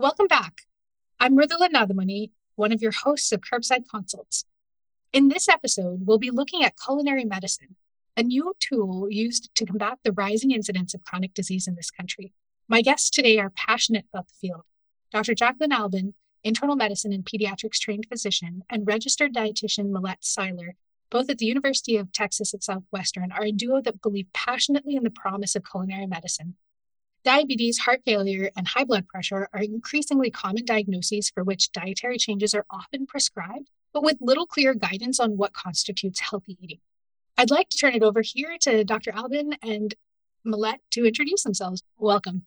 Welcome back. I'm Mridula Nadamani, one of your hosts of Curbside Consults. In this episode, we'll be looking at culinary medicine, a new tool used to combat the rising incidence of chronic disease in this country. My guests today are passionate about the field. Dr. Jaclyn Albin, internal medicine and pediatrics trained physician, and registered dietitian Milette Siler, both at the University of Texas at Southwestern, are a duo that believe passionately in the promise of culinary medicine Diabetes, heart failure, and high blood pressure are increasingly common diagnoses for which dietary changes are often prescribed, but with little clear guidance on what constitutes healthy eating. I'd like to turn it over here to Dr. Albin and Milette to introduce themselves. Welcome.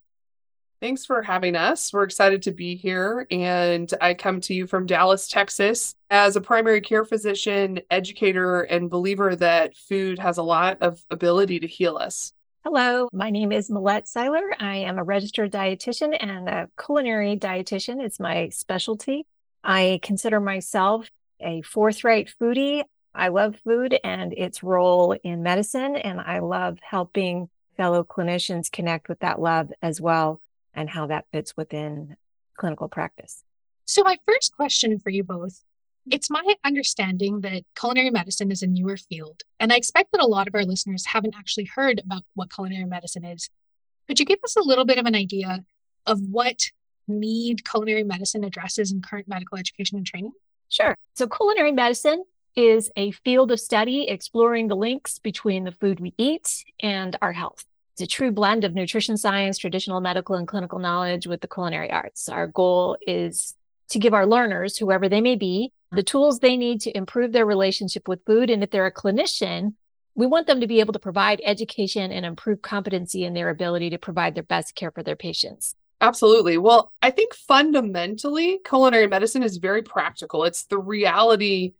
Thanks for having us. We're excited to be here. And I come to you from Dallas, Texas, as a primary care physician, educator, and believer that food has a lot of ability to heal us. Hello, my name is Milette Siler. I am a registered dietitian and a culinary dietitian. It's my specialty. I consider myself a forthright foodie. I love food and its role in medicine, and I love helping fellow clinicians connect with that love as well and how that fits within clinical practice. So, my first question for you both it's my understanding that culinary medicine is a newer field, and I expect that a lot of our listeners haven't actually heard about what culinary medicine is. Could you give us a little bit of an idea of what need culinary medicine addresses in current medical education and training? Sure. So, culinary medicine is a field of study exploring the links between the food we eat and our health. It's a true blend of nutrition science, traditional medical, and clinical knowledge with the culinary arts. Our goal is to give our learners, whoever they may be, the tools they need to improve their relationship with food. And if they're a clinician, we want them to be able to provide education and improve competency in their ability to provide their best care for their patients. Absolutely. Well, I think fundamentally, culinary medicine is very practical. It's the reality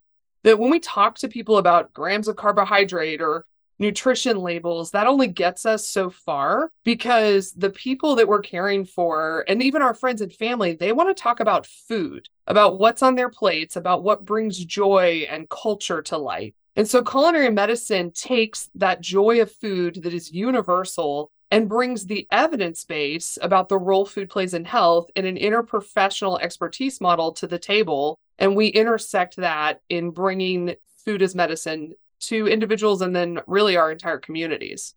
that when we talk to people about grams of carbohydrate or nutrition labels, that only gets us so far because the people that we're caring for, and even our friends and family, they want to talk about food, about what's on their plates, about what brings joy and culture to life. And so culinary medicine takes that joy of food that is universal and brings the evidence base about the role food plays in health in an interprofessional expertise model to the table. And we intersect that in bringing food as medicine to individuals and then really our entire communities.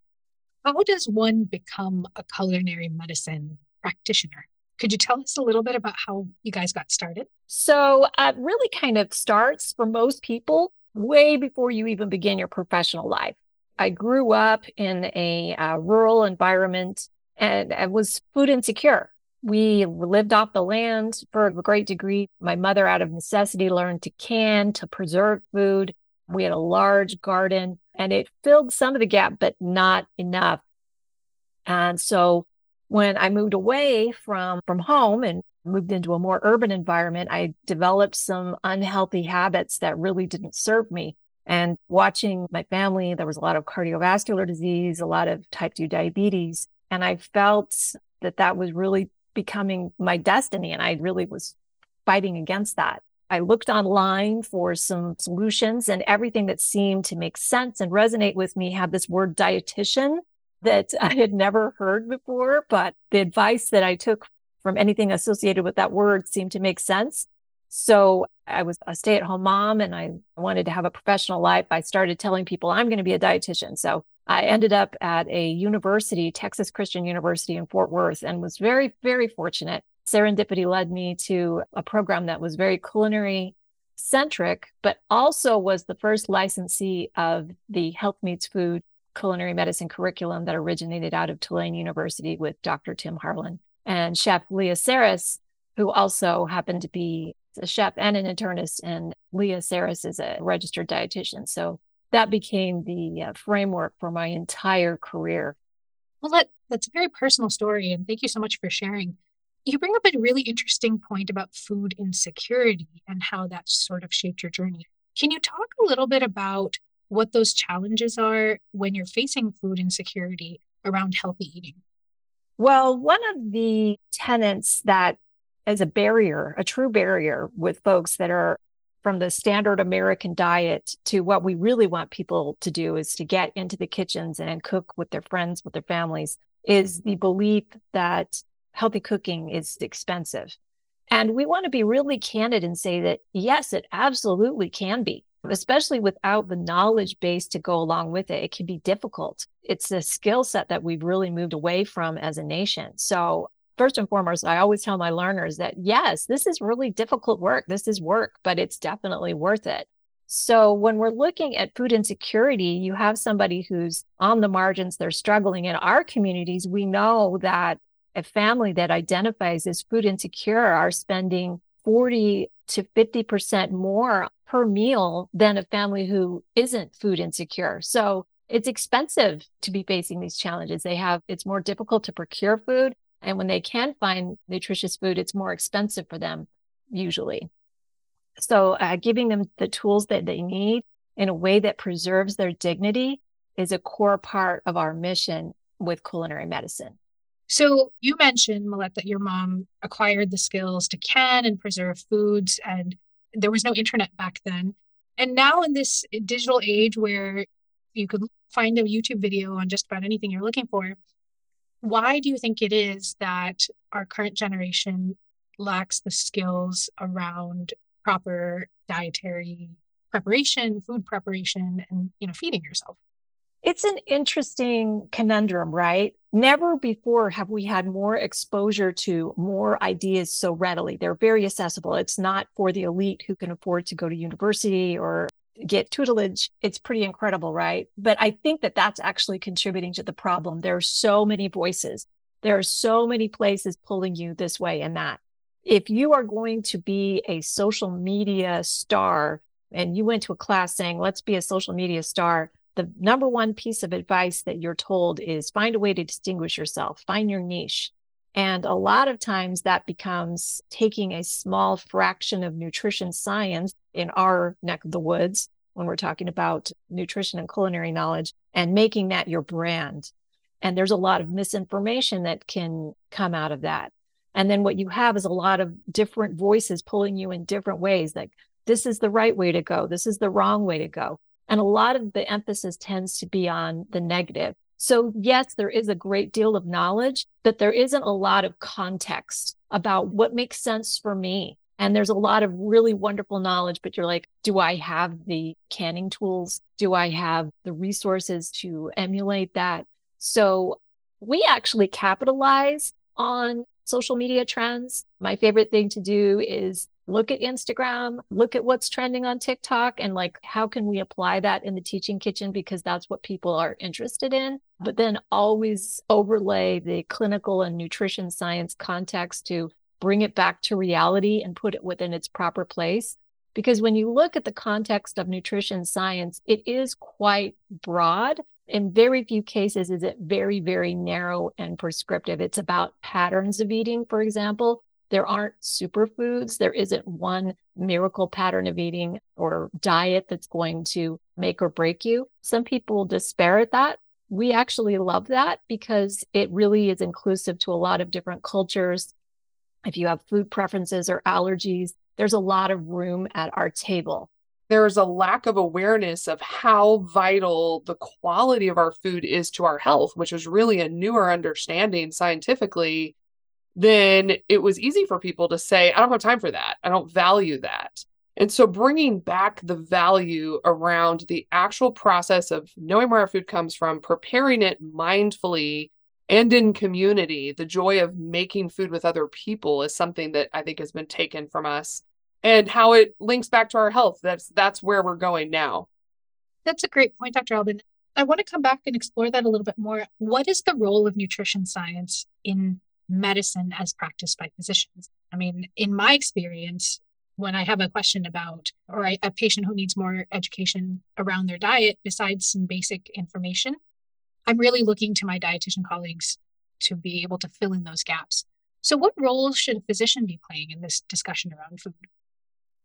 How does one become a culinary medicine practitioner? Could you tell us a little bit about how you guys got started? So, uh, really kind of starts for most people way before you even begin your professional life. I grew up in a uh, rural environment and I was food insecure. We lived off the land for a great degree. My mother, out of necessity, learned to can, to preserve food. We had a large garden and it filled some of the gap, but not enough. And so when I moved away from, from home and moved into a more urban environment, I developed some unhealthy habits that really didn't serve me. And watching my family, there was a lot of cardiovascular disease, a lot of type 2 diabetes. And I felt that that was really becoming my destiny. And I really was fighting against that. I looked online for some solutions, and everything that seemed to make sense and resonate with me had this word dietitian that I had never heard before. But the advice that I took from anything associated with that word seemed to make sense. So I was a stay at home mom and I wanted to have a professional life. I started telling people I'm going to be a dietitian. So I ended up at a university, Texas Christian University in Fort Worth, and was very, very fortunate serendipity led me to a program that was very culinary centric, but also was the first licensee of the Health Meets Food culinary medicine curriculum that originated out of Tulane University with Dr. Tim Harlan and Chef Leah Sarris, who also happened to be a chef and an internist. And Leah Sarris is a registered dietitian. So that became the uh, framework for my entire career. Well, that, that's a very personal story. And thank you so much for sharing you bring up a really interesting point about food insecurity and how that sort of shaped your journey. Can you talk a little bit about what those challenges are when you're facing food insecurity around healthy eating? Well, one of the tenets that is a barrier, a true barrier with folks that are from the standard American diet to what we really want people to do is to get into the kitchens and cook with their friends, with their families, is the belief that healthy cooking is expensive. And we want to be really candid and say that, yes, it absolutely can be, especially without the knowledge base to go along with it. It can be difficult. It's a skill set that we've really moved away from as a nation. So, first and foremost, I always tell my learners that, yes, this is really difficult work. This is work, but it's definitely worth it. So when we're looking at food insecurity, you have somebody who's on the margins, they're struggling. In our communities, we know that a family that identifies as food insecure are spending 40 to 50% more per meal than a family who isn't food insecure. So it's expensive to be facing these challenges. They have, it's more difficult to procure food. And when they can find nutritious food, it's more expensive for them usually. So, uh, giving them the tools that they need in a way that preserves their dignity is a core part of our mission with culinary medicine. So, you mentioned, Milette, that your mom acquired the skills to can and preserve foods, and there was no internet back then. And now, in this digital age where you could find a YouTube video on just about anything you're looking for, why do you think it is that our current generation lacks the skills around proper dietary preparation, food preparation, and you know, feeding yourself. It's an interesting conundrum, right? Never before have we had more exposure to more ideas so readily. They're very accessible. It's not for the elite who can afford to go to university or get tutelage. It's pretty incredible, right? But I think that that's actually contributing to the problem. There are so many voices. There are so many places pulling you this way and that if you are going to be a social media star and you went to a class saying, let's be a social media star, the number one piece of advice that you're told is find a way to distinguish yourself, find your niche. And a lot of times that becomes taking a small fraction of nutrition science in our neck of the woods when we're talking about nutrition and culinary knowledge and making that your brand. And there's a lot of misinformation that can come out of that. And then what you have is a lot of different voices pulling you in different ways. Like, this is the right way to go. This is the wrong way to go. And a lot of the emphasis tends to be on the negative. So, yes, there is a great deal of knowledge, but there isn't a lot of context about what makes sense for me. And there's a lot of really wonderful knowledge, but you're like, do I have the canning tools? Do I have the resources to emulate that? So, we actually capitalize on social media trends. My favorite thing to do is look at Instagram, look at what's trending on TikTok, and like, how can we apply that in the teaching kitchen? Because that's what people are interested in. But then always overlay the clinical and nutrition science context to bring it back to reality and put it within its proper place. Because when you look at the context of nutrition science, it is quite broad in very few cases is it very, very narrow and prescriptive. It's about patterns of eating, for example. There aren't superfoods. There isn't one miracle pattern of eating or diet that's going to make or break you. Some people disparage that. We actually love that because it really is inclusive to a lot of different cultures. If you have food preferences or allergies, there's a lot of room at our table there's a lack of awareness of how vital the quality of our food is to our health, which is really a newer understanding scientifically, then it was easy for people to say, I don't have time for that. I don't value that. And so bringing back the value around the actual process of knowing where our food comes from, preparing it mindfully and in community, the joy of making food with other people is something that I think has been taken from us and how it links back to our health. That's that's where we're going now. That's a great point, Dr. Albin. I want to come back and explore that a little bit more. What is the role of nutrition science in medicine as practiced by physicians? I mean, in my experience, when I have a question about, or I, a patient who needs more education around their diet, besides some basic information, I'm really looking to my dietitian colleagues to be able to fill in those gaps. So, what roles should a physician be playing in this discussion around food?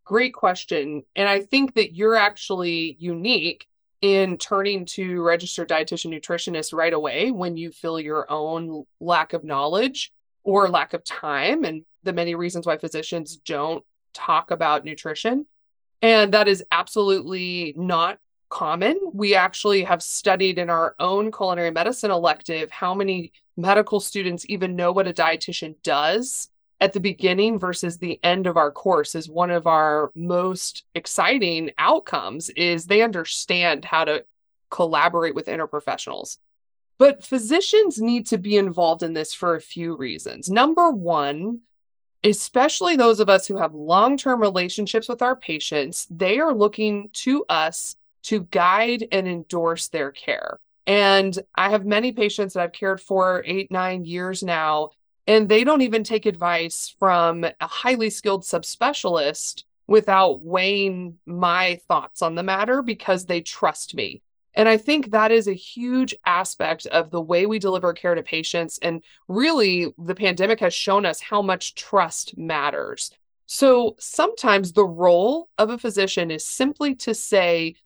Great question. And I think that you're actually unique in turning to registered dietitian nutritionist right away when you feel your own lack of knowledge or lack of time and the many reasons why physicians don't talk about nutrition. And that is absolutely not common. We actually have studied in our own culinary medicine elective how many medical students even know what a dietitian does at the beginning versus the end of our course is one of our most exciting outcomes is they understand how to collaborate with interprofessionals. But physicians need to be involved in this for a few reasons. Number one, especially those of us who have long term relationships with our patients, they are looking to us to guide and endorse their care. And I have many patients that I've cared for eight, nine years now, and they don't even take advice from a highly skilled subspecialist without weighing my thoughts on the matter because they trust me. And I think that is a huge aspect of the way we deliver care to patients. And really, the pandemic has shown us how much trust matters. So sometimes the role of a physician is simply to say,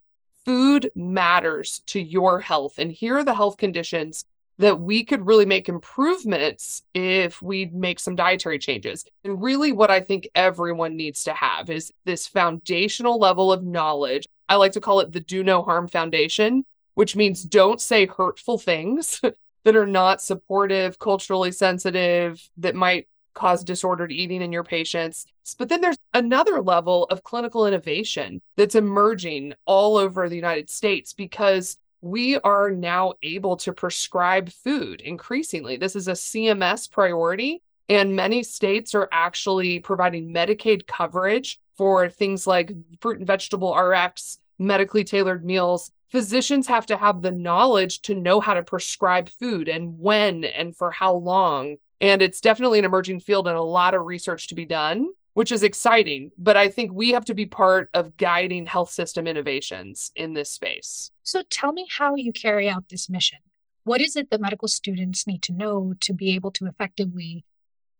food matters to your health. And here are the health conditions that we could really make improvements if we make some dietary changes. And really, what I think everyone needs to have is this foundational level of knowledge. I like to call it the do no harm foundation, which means don't say hurtful things that are not supportive, culturally sensitive, that might cause disordered eating in your patients. But then there's another level of clinical innovation that's emerging all over the United States because we are now able to prescribe food increasingly. This is a CMS priority, and many states are actually providing Medicaid coverage for things like fruit and vegetable RX, medically tailored meals. Physicians have to have the knowledge to know how to prescribe food and when and for how long and it's definitely an emerging field and a lot of research to be done, which is exciting. But I think we have to be part of guiding health system innovations in this space. So tell me how you carry out this mission. What is it that medical students need to know to be able to effectively,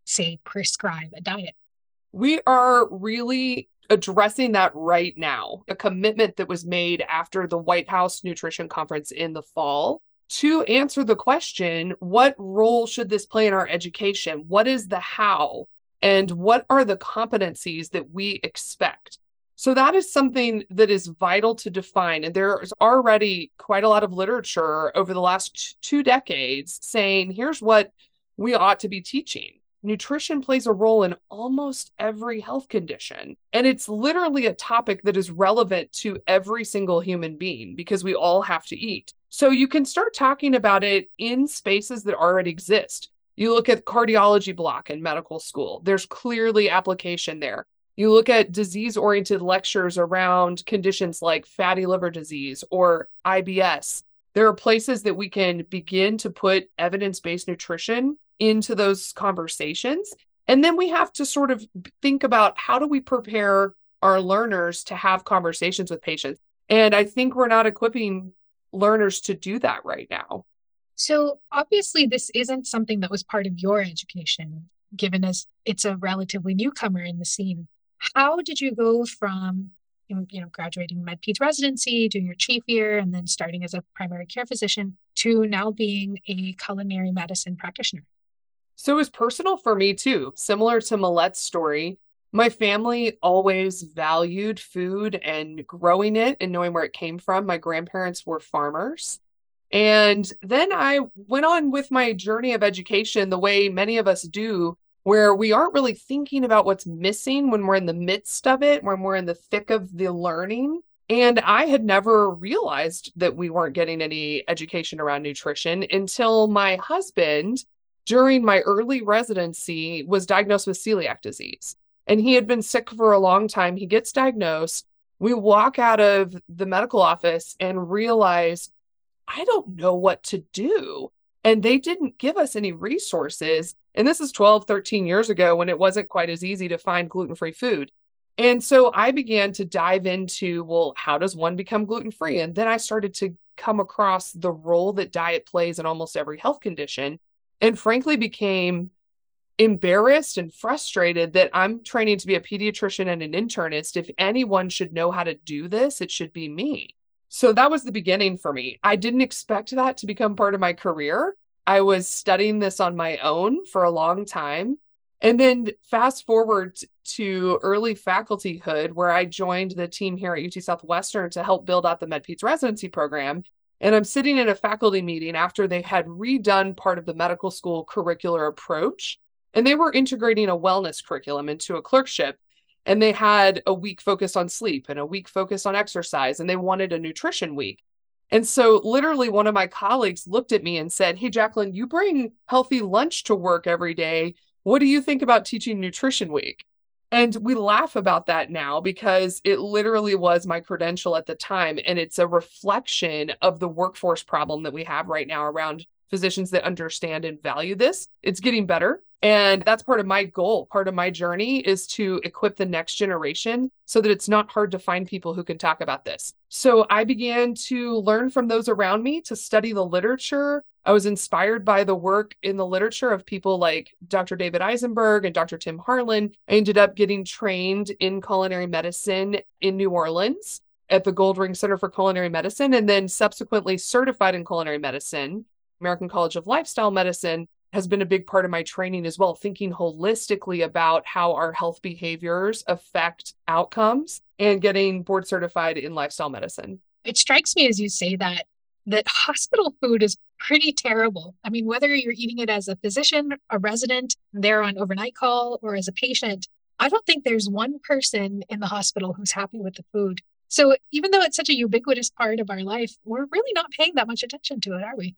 say, prescribe a diet? We are really addressing that right now, a commitment that was made after the White House Nutrition Conference in the fall to answer the question what role should this play in our education? What is the how? And what are the competencies that we expect? So, that is something that is vital to define. And there is already quite a lot of literature over the last two decades saying here's what we ought to be teaching. Nutrition plays a role in almost every health condition. And it's literally a topic that is relevant to every single human being because we all have to eat. So you can start talking about it in spaces that already exist. You look at cardiology block in medical school, there's clearly application there. You look at disease oriented lectures around conditions like fatty liver disease or IBS. There are places that we can begin to put evidence based nutrition into those conversations. And then we have to sort of think about how do we prepare our learners to have conversations with patients. And I think we're not equipping learners to do that right now. So, obviously, this isn't something that was part of your education, given as it's a relatively newcomer in the scene. How did you go from, you know, graduating med peds residency, doing your chief year, and then starting as a primary care physician to now being a culinary medicine practitioner? So, it was personal for me too, similar to Milette's story. My family always valued food and growing it and knowing where it came from. My grandparents were farmers. And then I went on with my journey of education the way many of us do, where we aren't really thinking about what's missing when we're in the midst of it, when we're in the thick of the learning. And I had never realized that we weren't getting any education around nutrition until my husband, during my early residency, was diagnosed with celiac disease and he had been sick for a long time. He gets diagnosed. We walk out of the medical office and realize, I don't know what to do. And they didn't give us any resources. And this is 12, 13 years ago when it wasn't quite as easy to find gluten free food. And so I began to dive into, well, how does one become gluten free? And then I started to come across the role that diet plays in almost every health condition and frankly became embarrassed and frustrated that I'm training to be a pediatrician and an internist. If anyone should know how to do this, it should be me. So that was the beginning for me. I didn't expect that to become part of my career. I was studying this on my own for a long time. And then fast forward to early facultyhood, where I joined the team here at UT Southwestern to help build out the MedPeds residency program. And I'm sitting in a faculty meeting after they had redone part of the medical school curricular approach and they were integrating a wellness curriculum into a clerkship. And they had a week focused on sleep and a week focused on exercise, and they wanted a nutrition week. And so, literally, one of my colleagues looked at me and said, Hey, Jaclyn, you bring healthy lunch to work every day. What do you think about teaching Nutrition Week? And we laugh about that now because it literally was my credential at the time. And it's a reflection of the workforce problem that we have right now around physicians that understand and value this. It's getting better. And that's part of my goal. Part of my journey is to equip the next generation so that it's not hard to find people who can talk about this. So I began to learn from those around me, to study the literature. I was inspired by the work in the literature of people like Dr. David Eisenberg and Dr. Tim Harlan. I ended up getting trained in culinary medicine in New Orleans at the Goldring Center for Culinary Medicine and then subsequently certified in culinary medicine, American College of Lifestyle Medicine has been a big part of my training as well, thinking holistically about how our health behaviors affect outcomes and getting board certified in lifestyle medicine. It strikes me as you say that that hospital food is pretty terrible. I mean, whether you're eating it as a physician, a resident, there on overnight call, or as a patient, I don't think there's one person in the hospital who's happy with the food. So even though it's such a ubiquitous part of our life, we're really not paying that much attention to it, are we?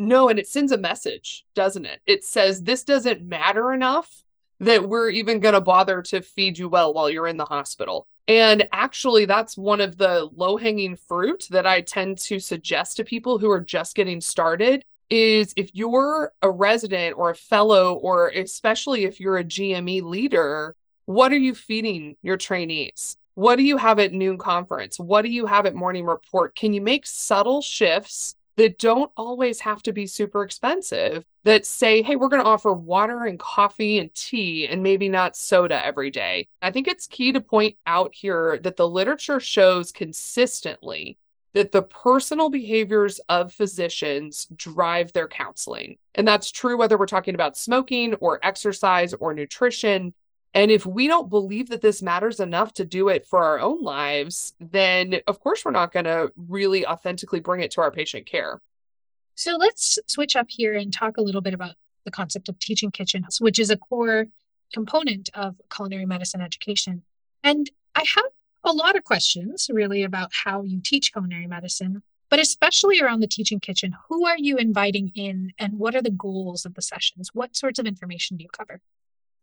No, and it sends a message, doesn't it? It says this doesn't matter enough that we're even going to bother to feed you well while you're in the hospital. And actually, that's one of the low hanging fruit that I tend to suggest to people who are just getting started is if you're a resident or a fellow, or especially if you're a GME leader, what are you feeding your trainees? What do you have at noon conference? What do you have at morning report? Can you make subtle shifts that don't always have to be super expensive that say, hey, we're going to offer water and coffee and tea and maybe not soda every day. I think it's key to point out here that the literature shows consistently that the personal behaviors of physicians drive their counseling. And that's true whether we're talking about smoking or exercise or nutrition. And if we don't believe that this matters enough to do it for our own lives, then of course we're not going to really authentically bring it to our patient care. So let's switch up here and talk a little bit about the concept of teaching kitchens, which is a core component of culinary medicine education. And I have a lot of questions really about how you teach culinary medicine, but especially around the teaching kitchen. Who are you inviting in and what are the goals of the sessions? What sorts of information do you cover?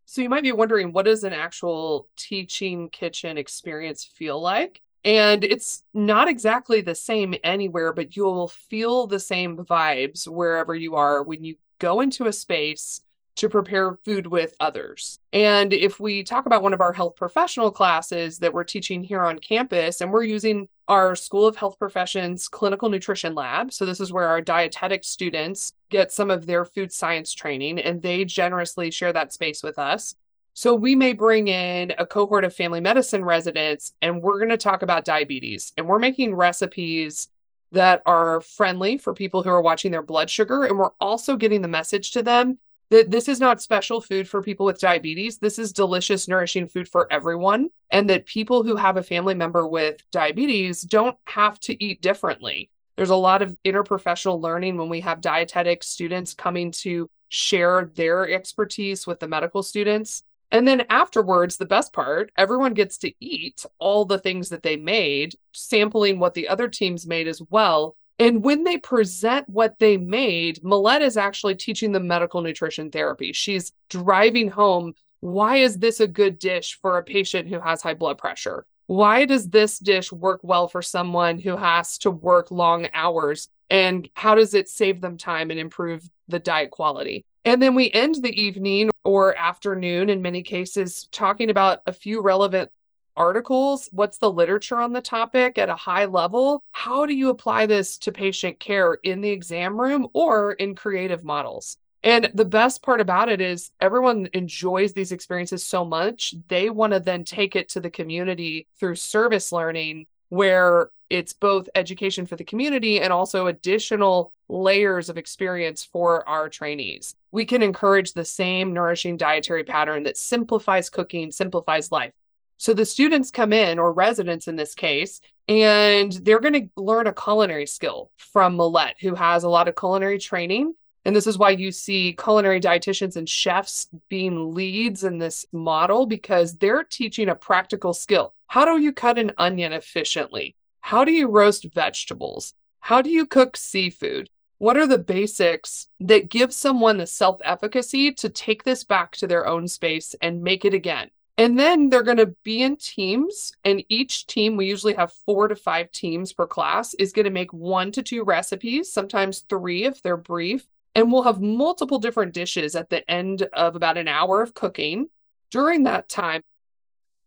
So you might be wondering, what does an actual teaching kitchen experience feel like? And it's not exactly the same anywhere, but you'll feel the same vibes wherever you are when you go into a space to prepare food with others. And if we talk about one of our health professional classes that we're teaching here on campus, and we're using our School of Health Professions clinical nutrition lab. So, this is where our dietetic students get some of their food science training, and they generously share that space with us. So, we may bring in a cohort of family medicine residents, and we're going to talk about diabetes, and we're making recipes that are friendly for people who are watching their blood sugar. And we're also getting the message to them that this is not special food for people with diabetes. This is delicious, nourishing food for everyone. And that people who have a family member with diabetes don't have to eat differently. There's a lot of interprofessional learning when we have dietetic students coming to share their expertise with the medical students. And then afterwards, the best part, everyone gets to eat all the things that they made, sampling what the other teams made as well. And when they present what they made, Milette is actually teaching them medical nutrition therapy. She's driving home why is this a good dish for a patient who has high blood pressure? Why does this dish work well for someone who has to work long hours? And how does it save them time and improve the diet quality? And then we end the evening or afternoon in many cases talking about a few relevant articles? What's the literature on the topic at a high level? How do you apply this to patient care in the exam room or in creative models? And the best part about it is everyone enjoys these experiences so much. They want to then take it to the community through service learning, where it's both education for the community and also additional layers of experience for our trainees. We can encourage the same nourishing dietary pattern that simplifies cooking, simplifies life. So the students come in, or residents in this case, and they're going to learn a culinary skill from Milette, who has a lot of culinary training. And this is why you see culinary dietitians and chefs being leads in this model because they're teaching a practical skill. How do you cut an onion efficiently? How do you roast vegetables? How do you cook seafood? What are the basics that give someone the self efficacy to take this back to their own space and make it again? And then they're going to be in teams, and each team, we usually have four to five teams per class, is going to make one to two recipes, sometimes three if they're brief. And we'll have multiple different dishes at the end of about an hour of cooking. During that time,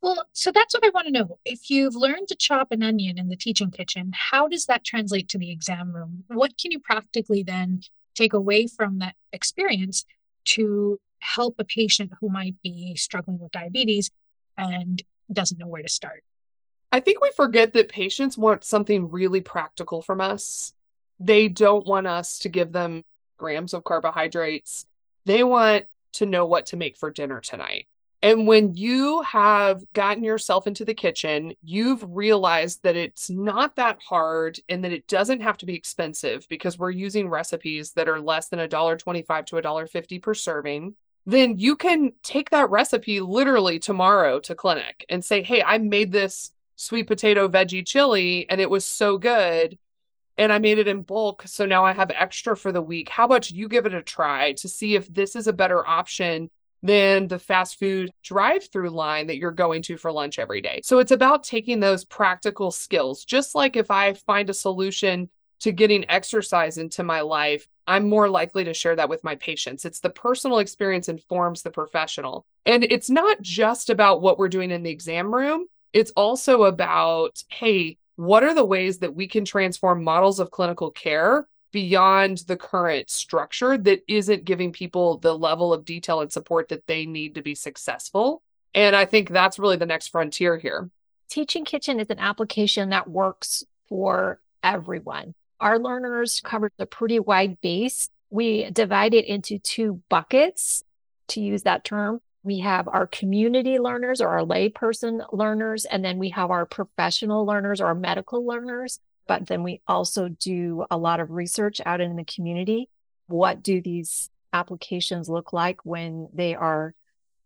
well, so that's what I want to know. If you've learned to chop an onion in the teaching kitchen, how does that translate to the exam room? What can you practically then take away from that experience to help a patient who might be struggling with diabetes and doesn't know where to start? I think we forget that patients want something really practical from us. They don't want us to give them grams of carbohydrates. They want to know what to make for dinner tonight. And when you have gotten yourself into the kitchen, you've realized that it's not that hard and that it doesn't have to be expensive because we're using recipes that are less than $1.25 to $1.50 per serving. Then you can take that recipe literally tomorrow to clinic and say, Hey, I made this sweet potato veggie chili and it was so good. And I made it in bulk. So now I have extra for the week. How about you give it a try to see if this is a better option than the fast food drive through line that you're going to for lunch every day. So it's about taking those practical skills. Just like if I find a solution to getting exercise into my life, I'm more likely to share that with my patients. It's the personal experience informs the professional. And it's not just about what we're doing in the exam room, it's also about, hey, what are the ways that we can transform models of clinical care beyond the current structure that isn't giving people the level of detail and support that they need to be successful. And I think that's really the next frontier here. Teaching Kitchen is an application that works for everyone. Our learners cover a pretty wide base. We divide it into two buckets, to use that term. We have our community learners or our layperson learners, and then we have our professional learners or medical learners but then we also do a lot of research out in the community. What do these applications look like when they are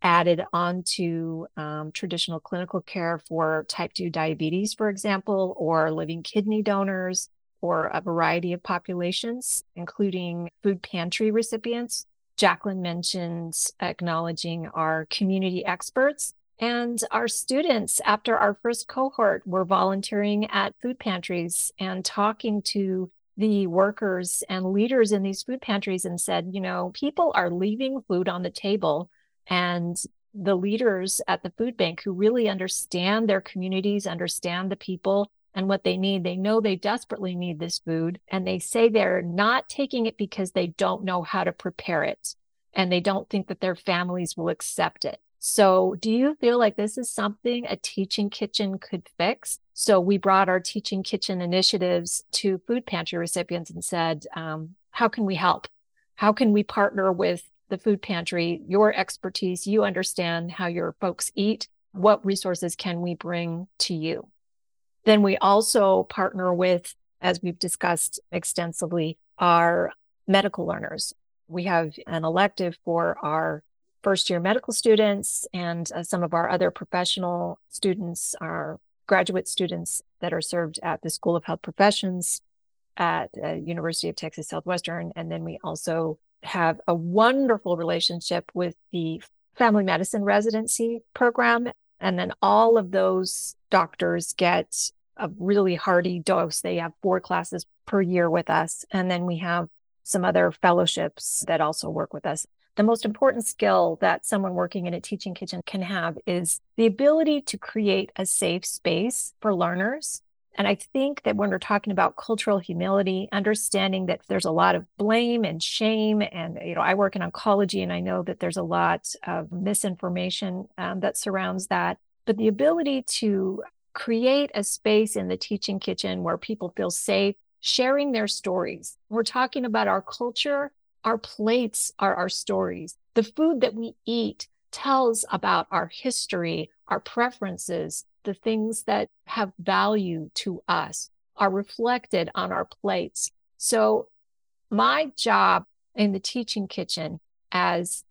added onto um, traditional clinical care for type 2 diabetes, for example, or living kidney donors, or a variety of populations, including food pantry recipients. Jaclyn mentioned acknowledging our community experts and our students, after our first cohort, were volunteering at food pantries and talking to the workers and leaders in these food pantries and said, you know, people are leaving food on the table. And the leaders at the food bank who really understand their communities, understand the people and what they need, they know they desperately need this food. And they say they're not taking it because they don't know how to prepare it and they don't think that their families will accept it. So, do you feel like this is something a teaching kitchen could fix? So, we brought our teaching kitchen initiatives to food pantry recipients and said, um, How can we help? How can we partner with the food pantry? Your expertise, you understand how your folks eat. What resources can we bring to you? Then we also partner with, as we've discussed extensively, our medical learners. We have an elective for our first year medical students and uh, some of our other professional students, our graduate students that are served at the School of Health Professions at uh, University of Texas Southwestern. And then we also have a wonderful relationship with the family medicine residency program. And then all of those doctors get a really hearty dose. They have four classes per year with us. And then we have some other fellowships that also work with us the most important skill that someone working in a teaching kitchen can have is the ability to create a safe space for learners. And I think that when we're talking about cultural humility, understanding that there's a lot of blame and shame, and you know, I work in oncology, and I know that there's a lot of misinformation um, that surrounds that. But the ability to create a space in the teaching kitchen where people feel safe sharing their stories. We're talking about our culture our plates are our stories. The food that we eat tells about our history, our preferences, the things that have value to us are reflected on our plates. So, my job in the teaching kitchen as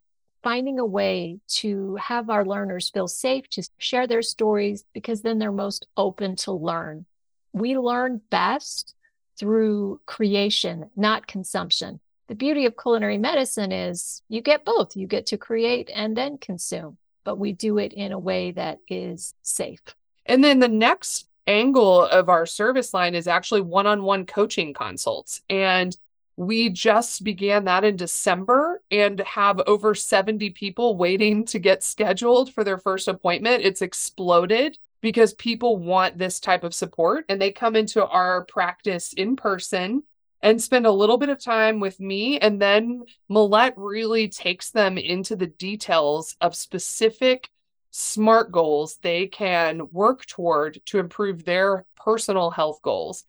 finding a way to have our learners feel safe to share their stories because then they're most open to learn. We learn best through creation, not consumption. The beauty of culinary medicine is you get both. You get to create and then consume, but we do it in a way that is safe. And then the next angle of our service line is actually one on one coaching consults. And we just began that in December and have over 70 people waiting to get scheduled for their first appointment. It's exploded because people want this type of support and they come into our practice in person and spend a little bit of time with me. And then Millette really takes them into the details of specific SMART goals they can work toward to improve their personal health goals.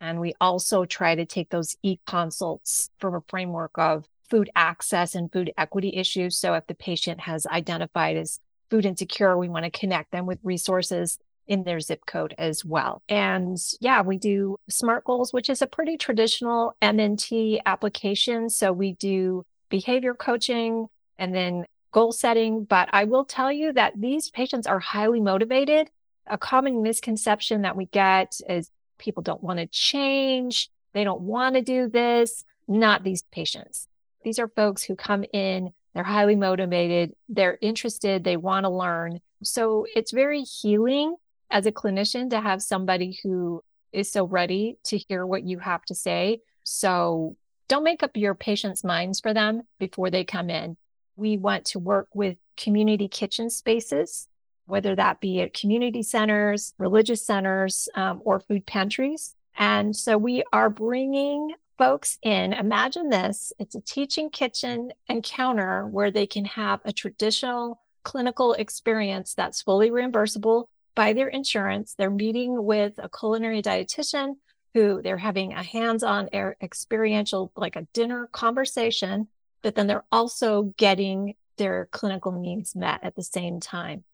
And we also try to take those e consults from a framework of food access and food equity issues. So if the patient has identified as food insecure, we want to connect them with resources in their zip code as well. And yeah, we do SMART goals, which is a pretty traditional MNT application. So we do behavior coaching and then goal setting. But I will tell you that these patients are highly motivated. A common misconception that we get is people don't want to change. They don't want to do this. Not these patients. These are folks who come in they're highly motivated, they're interested, they want to learn. So it's very healing as a clinician to have somebody who is so ready to hear what you have to say. So don't make up your patients' minds for them before they come in. We want to work with community kitchen spaces, whether that be at community centers, religious centers, um, or food pantries. And so we are bringing folks in. Imagine this it's a teaching kitchen encounter where they can have a traditional clinical experience that's fully reimbursable by their insurance. They're meeting with a culinary dietitian who they're having a hands-on experiential like a dinner conversation but then they're also getting their clinical needs met at the same time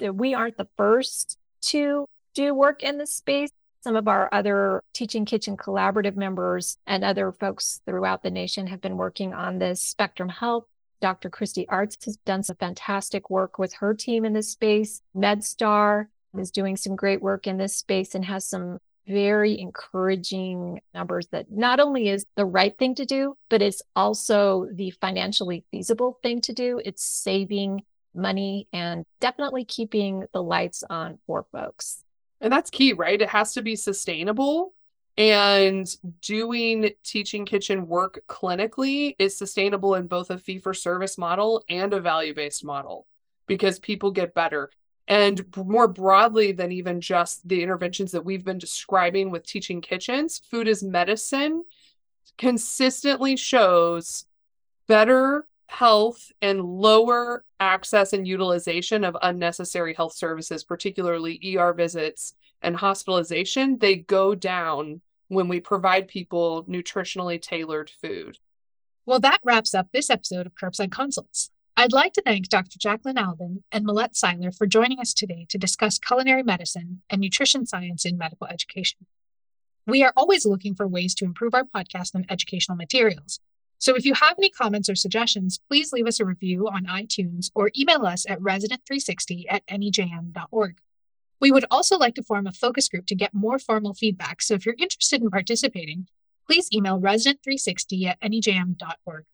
that we aren't the first to do work in this space. Some of our other teaching kitchen collaborative members and other folks throughout the nation have been working on this. Spectrum health dr Kristi Artz has done some fantastic work with her team in this space. Medstar is doing some great work in this space and has some very encouraging numbers that not only is the right thing to do, but it's also the financially feasible thing to do. It's saving money and definitely keeping the lights on for folks. And that's key, right? It has to be sustainable. And doing teaching kitchen work clinically is sustainable in both a fee for service model and a value based model because people get better. And more broadly than even just the interventions that we've been describing with teaching kitchens, food is medicine consistently shows better health and lower access and utilization of unnecessary health services, particularly ER visits and hospitalization, they go down when we provide people nutritionally tailored food. Well, that wraps up this episode of Curbside Consults. I'd like to thank Dr. Jaclyn Albin and Milette Siler for joining us today to discuss culinary medicine and nutrition science in medical education. We are always looking for ways to improve our podcast and educational materials. So if you have any comments or suggestions, please leave us a review on iTunes or email us at resident360 at nejm.org. We would also like to form a focus group to get more formal feedback. So if you're interested in participating, please email resident360 at nejm.org.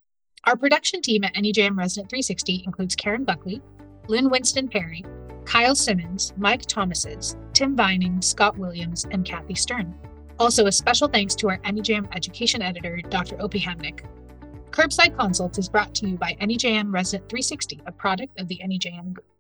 Our production team at NEJM Resident 360 includes Karen Buckley, Lynn Winston Perry, Kyle Simmons, Mike Thomases, Tim Vining, Scott Williams, and Kathy Stern. Also, a special thanks to our NEJM education editor, Dr. Opie Hamnick. Curbside Consults is brought to you by NEJM Resident 360, a product of the NEJM Group.